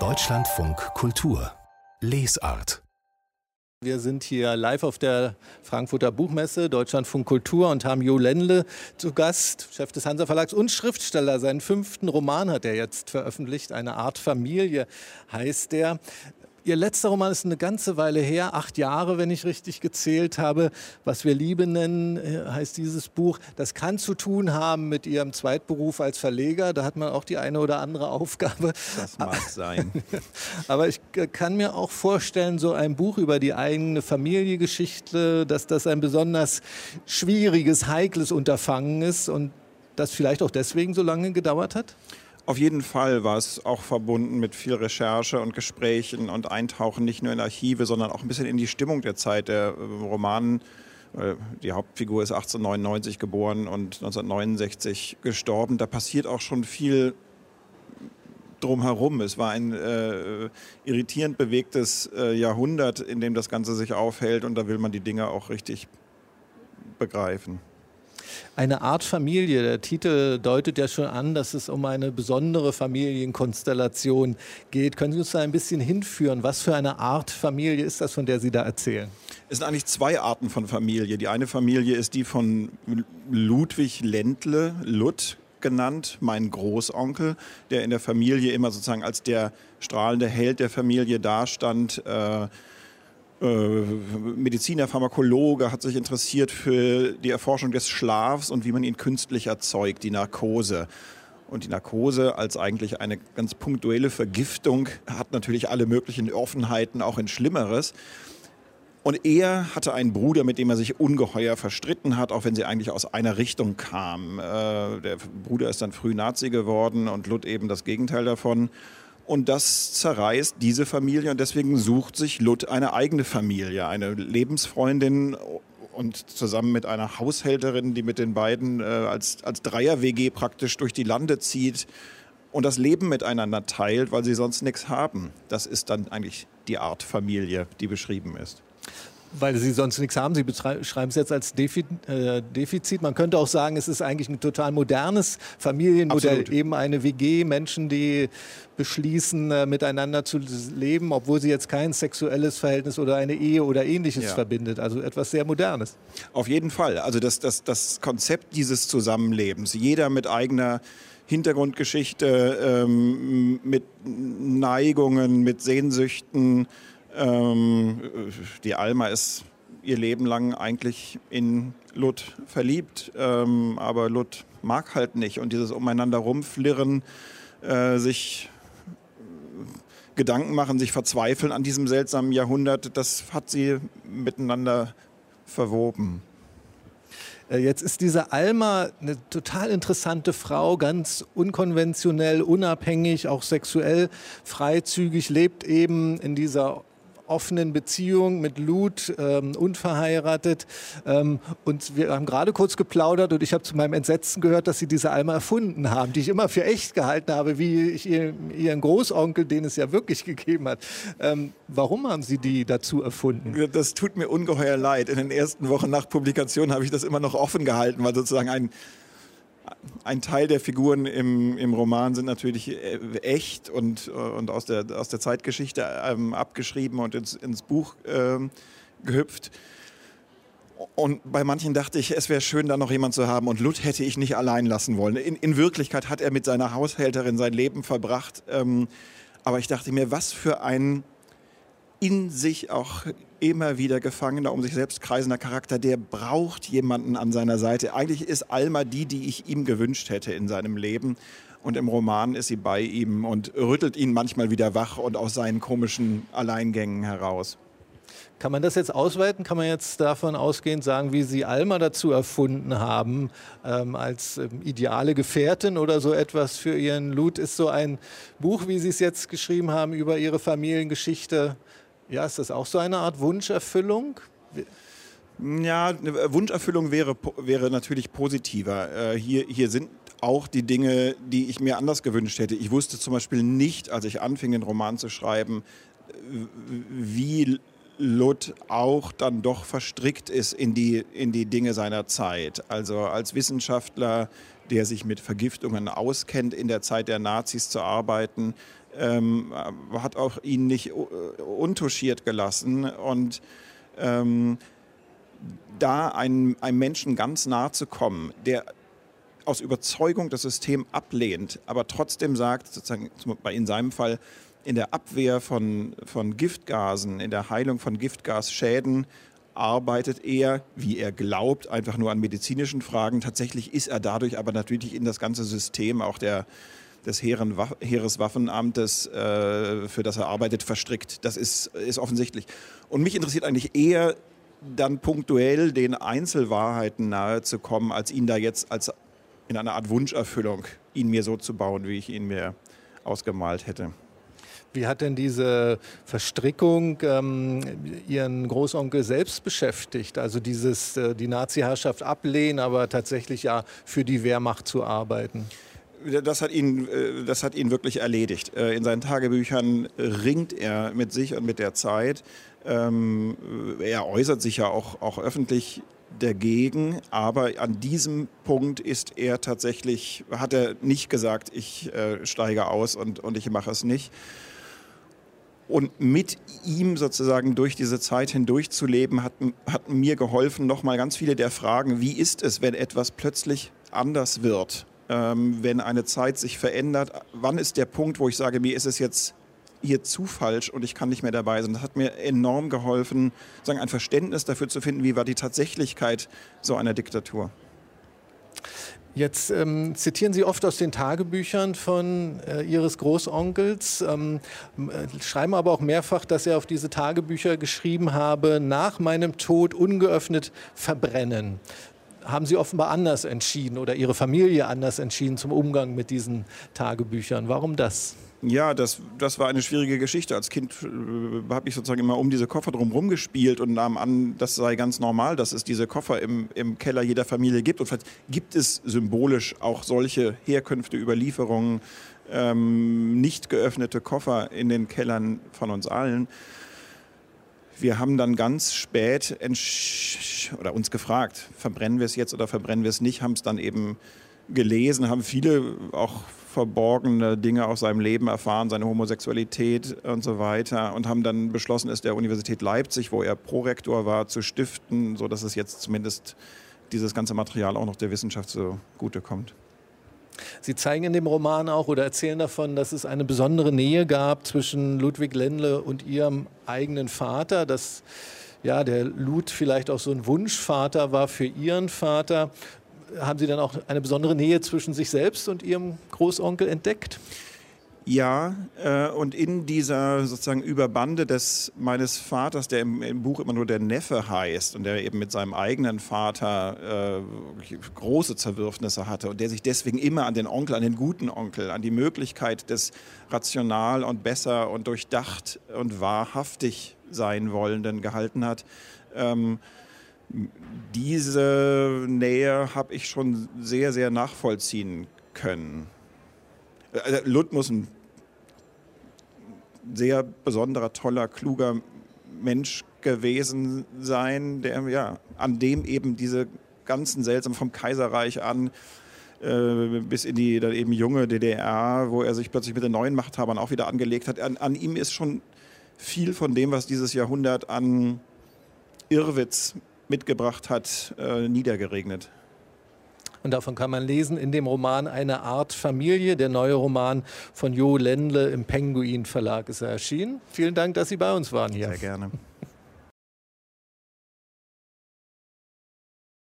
Deutschlandfunk Kultur Lesart wir sind hier live auf der Frankfurter Buchmesse Deutschlandfunk Kultur und haben Jo Lendle zu Gast, Chef des Hansa Verlags und Schriftsteller. Seinen fünften Roman hat er jetzt veröffentlicht. Eine Art Familie heißt der. Ihr letzter Roman ist eine ganze Weile her, acht Jahre, wenn ich richtig gezählt habe. Was wir Liebe nennen, äh, heißt dieses Buch. Das kann zu tun haben mit Ihrem Zweitberuf als Verleger. Da hat man auch die eine oder andere Aufgabe. Das mag sein. Aber ich kann mir auch vorstellen, so ein Buch über die eigene Familiengeschichte, dass das ein besonders schwieriges, heikles Unterfangen ist und das vielleicht auch deswegen so lange gedauert hat? Auf jeden Fall war es auch verbunden mit viel Recherche und Gesprächen und Eintauchen nicht nur in Archive, sondern auch ein bisschen in die Stimmung der Zeit. Der äh, Roman, äh, die Hauptfigur ist 1899 geboren und 1969 gestorben. Da passiert auch schon viel drumherum. Es war ein äh, irritierend bewegtes äh, Jahrhundert, in dem das Ganze sich aufhält und da will man die Dinge auch richtig begreifen eine Art Familie. Der Titel deutet ja schon an, dass es um eine besondere Familienkonstellation geht. Können Sie uns da ein bisschen hinführen? Was für eine Art Familie ist das, von der Sie da erzählen? Es sind eigentlich zwei Arten von Familie. Die eine Familie ist die von Ludwig Ländle, Lutt genannt, mein Großonkel, der in der Familie immer sozusagen als der strahlende Held der Familie dastand. Äh, Mediziner, Pharmakologe, hat sich interessiert für die Erforschung des Schlafs und wie man ihn künstlich erzeugt, die Narkose. Und die Narkose als eigentlich eine ganz punktuelle Vergiftung hat natürlich alle möglichen Offenheiten, auch in Schlimmeres. Und er hatte einen Bruder, mit dem er sich ungeheuer verstritten hat, auch wenn sie eigentlich aus einer Richtung kamen. Äh, der Bruder ist dann früh Nazi geworden und Lutt eben das Gegenteil davon. Und das zerreißt diese Familie und deswegen sucht sich Lutt eine eigene Familie, eine Lebensfreundin und zusammen mit einer Haushälterin, die mit den beiden äh, als, als Dreier-WG praktisch durch die Lande zieht und das Leben miteinander teilt, weil sie sonst nichts haben. Das ist dann eigentlich die Art Familie, die beschrieben ist weil Sie sonst nichts haben. Sie beschreiben es jetzt als äh, Defizit. Man könnte auch sagen, es ist eigentlich ein total modernes Familienmodell. Absolut. Eben eine WG, Menschen, die beschließen, äh, miteinander zu leben, obwohl sie jetzt kein sexuelles Verhältnis oder eine Ehe oder ähnliches ja. verbindet. Also etwas sehr Modernes. Auf jeden Fall. Also das, das, das Konzept dieses Zusammenlebens, jeder mit eigener Hintergrundgeschichte, ähm, mit Neigungen, mit Sehnsüchten, ähm, die Alma ist ihr Leben lang eigentlich in Lut verliebt, ähm, aber Lut mag halt nicht. Und dieses umeinander rumflirren, äh, sich Gedanken machen, sich verzweifeln an diesem seltsamen Jahrhundert, das hat sie miteinander verwoben. Äh, jetzt ist diese Alma eine total interessante Frau, ganz unkonventionell, unabhängig, auch sexuell freizügig, lebt eben in dieser offenen Beziehung mit Lud, ähm, unverheiratet. Ähm, und wir haben gerade kurz geplaudert und ich habe zu meinem Entsetzen gehört, dass sie diese Alma erfunden haben, die ich immer für echt gehalten habe, wie ich ihren Großonkel, den es ja wirklich gegeben hat. Ähm, warum haben Sie die dazu erfunden? Das tut mir ungeheuer leid. In den ersten Wochen nach Publikation habe ich das immer noch offen gehalten, weil sozusagen ein ein Teil der Figuren im, im Roman sind natürlich äh, echt und, äh, und aus, der, aus der Zeitgeschichte ähm, abgeschrieben und ins, ins Buch ähm, gehüpft. Und bei manchen dachte ich, es wäre schön, da noch jemand zu haben. Und Lud hätte ich nicht allein lassen wollen. In, in Wirklichkeit hat er mit seiner Haushälterin sein Leben verbracht. Ähm, aber ich dachte mir, was für ein in sich auch immer wieder gefangener, um sich selbst kreisender Charakter, der braucht jemanden an seiner Seite. Eigentlich ist Alma die, die ich ihm gewünscht hätte in seinem Leben. Und im Roman ist sie bei ihm und rüttelt ihn manchmal wieder wach und aus seinen komischen Alleingängen heraus. Kann man das jetzt ausweiten? Kann man jetzt davon ausgehend sagen, wie Sie Alma dazu erfunden haben, ähm, als ähm, ideale Gefährtin oder so etwas für Ihren Lut? Ist so ein Buch, wie Sie es jetzt geschrieben haben, über Ihre Familiengeschichte ja, ist das auch so eine Art Wunscherfüllung? Ja, Wunscherfüllung wäre, wäre natürlich positiver. Äh, hier, hier sind auch die Dinge, die ich mir anders gewünscht hätte. Ich wusste zum Beispiel nicht, als ich anfing, den Roman zu schreiben, wie Lutt auch dann doch verstrickt ist in die, in die Dinge seiner Zeit. Also als Wissenschaftler, der sich mit Vergiftungen auskennt, in der Zeit der Nazis zu arbeiten, ähm, hat auch ihn nicht untuschiert gelassen. Und ähm, da einem, einem Menschen ganz nahe zu kommen, der aus Überzeugung das System ablehnt, aber trotzdem sagt, sozusagen in seinem Fall, in der Abwehr von, von Giftgasen, in der Heilung von Giftgasschäden arbeitet er, wie er glaubt, einfach nur an medizinischen Fragen. Tatsächlich ist er dadurch aber natürlich in das ganze System auch der, des Heereswaffenamtes, äh, für das er arbeitet, verstrickt. Das ist, ist offensichtlich. Und mich interessiert eigentlich eher dann punktuell den Einzelwahrheiten nahe zu kommen, als ihn da jetzt als in einer Art Wunscherfüllung, ihn mir so zu bauen, wie ich ihn mir ausgemalt hätte. Wie hat denn diese Verstrickung ähm, Ihren Großonkel selbst beschäftigt? Also dieses, äh, die Nazi-Herrschaft ablehnen, aber tatsächlich ja für die Wehrmacht zu arbeiten? Das hat, ihn, äh, das hat ihn wirklich erledigt. Äh, in seinen Tagebüchern ringt er mit sich und mit der Zeit. Ähm, er äußert sich ja auch, auch öffentlich dagegen, aber an diesem Punkt ist er tatsächlich, hat er nicht gesagt, ich äh, steige aus und, und ich mache es nicht. Und mit ihm sozusagen durch diese Zeit hindurch zu leben, hat, hat mir geholfen, nochmal ganz viele der Fragen, wie ist es, wenn etwas plötzlich anders wird, ähm, wenn eine Zeit sich verändert, wann ist der Punkt, wo ich sage, mir ist es jetzt hier zu falsch und ich kann nicht mehr dabei sein. Das hat mir enorm geholfen, sagen, ein Verständnis dafür zu finden, wie war die Tatsächlichkeit so einer Diktatur. Jetzt ähm, zitieren Sie oft aus den Tagebüchern von äh, Ihres Großonkels, ähm, äh, schreiben aber auch mehrfach, dass er auf diese Tagebücher geschrieben habe, nach meinem Tod ungeöffnet verbrennen. Haben Sie offenbar anders entschieden oder Ihre Familie anders entschieden zum Umgang mit diesen Tagebüchern. Warum das? Ja, das, das war eine schwierige Geschichte. Als Kind äh, habe ich sozusagen immer um diese Koffer drum gespielt und nahm an, das sei ganz normal, dass es diese Koffer im, im Keller jeder Familie gibt. Und vielleicht gibt es symbolisch auch solche Herkünfte, Überlieferungen, ähm, nicht geöffnete Koffer in den Kellern von uns allen. Wir haben dann ganz spät oder uns gefragt, verbrennen wir es jetzt oder verbrennen wir es nicht, haben es dann eben gelesen, haben viele auch verborgene Dinge aus seinem Leben erfahren, seine Homosexualität und so weiter und haben dann beschlossen, es der Universität Leipzig, wo er Prorektor war, zu stiften, sodass es jetzt zumindest dieses ganze Material auch noch der Wissenschaft zugutekommt. Sie zeigen in dem Roman auch oder erzählen davon, dass es eine besondere Nähe gab zwischen Ludwig Lendle und ihrem eigenen Vater, dass ja, der Lud vielleicht auch so ein Wunschvater war für ihren Vater haben Sie dann auch eine besondere Nähe zwischen sich selbst und Ihrem Großonkel entdeckt? Ja, äh, und in dieser sozusagen Überbande des meines Vaters, der im, im, Buch immer nur der Neffe heißt und der eben mit seinem eigenen Vater äh, große Zerwürfnisse hatte und der sich deswegen immer an den Onkel, an den guten Onkel, an die Möglichkeit des rational und besser und durchdacht und wahrhaftig sein wollenden gehalten hat. Ähm, diese Nähe habe ich schon sehr, sehr nachvollziehen können. Also Lud muss ein sehr besonderer, toller, kluger Mensch gewesen sein, der, ja, an dem eben diese ganzen seltsamen, vom Kaiserreich an äh, bis in die dann eben junge DDR, wo er sich plötzlich mit den neuen Machthabern auch wieder angelegt hat. An, an ihm ist schon viel von dem, was dieses Jahrhundert an Irrwitz mitgebracht hat, äh, niedergeregnet. Und davon kann man lesen in dem Roman Eine Art Familie. Der neue Roman von Jo Lendle im Penguin Verlag ist erschienen. Vielen Dank, dass Sie bei uns waren hier. Sehr gerne.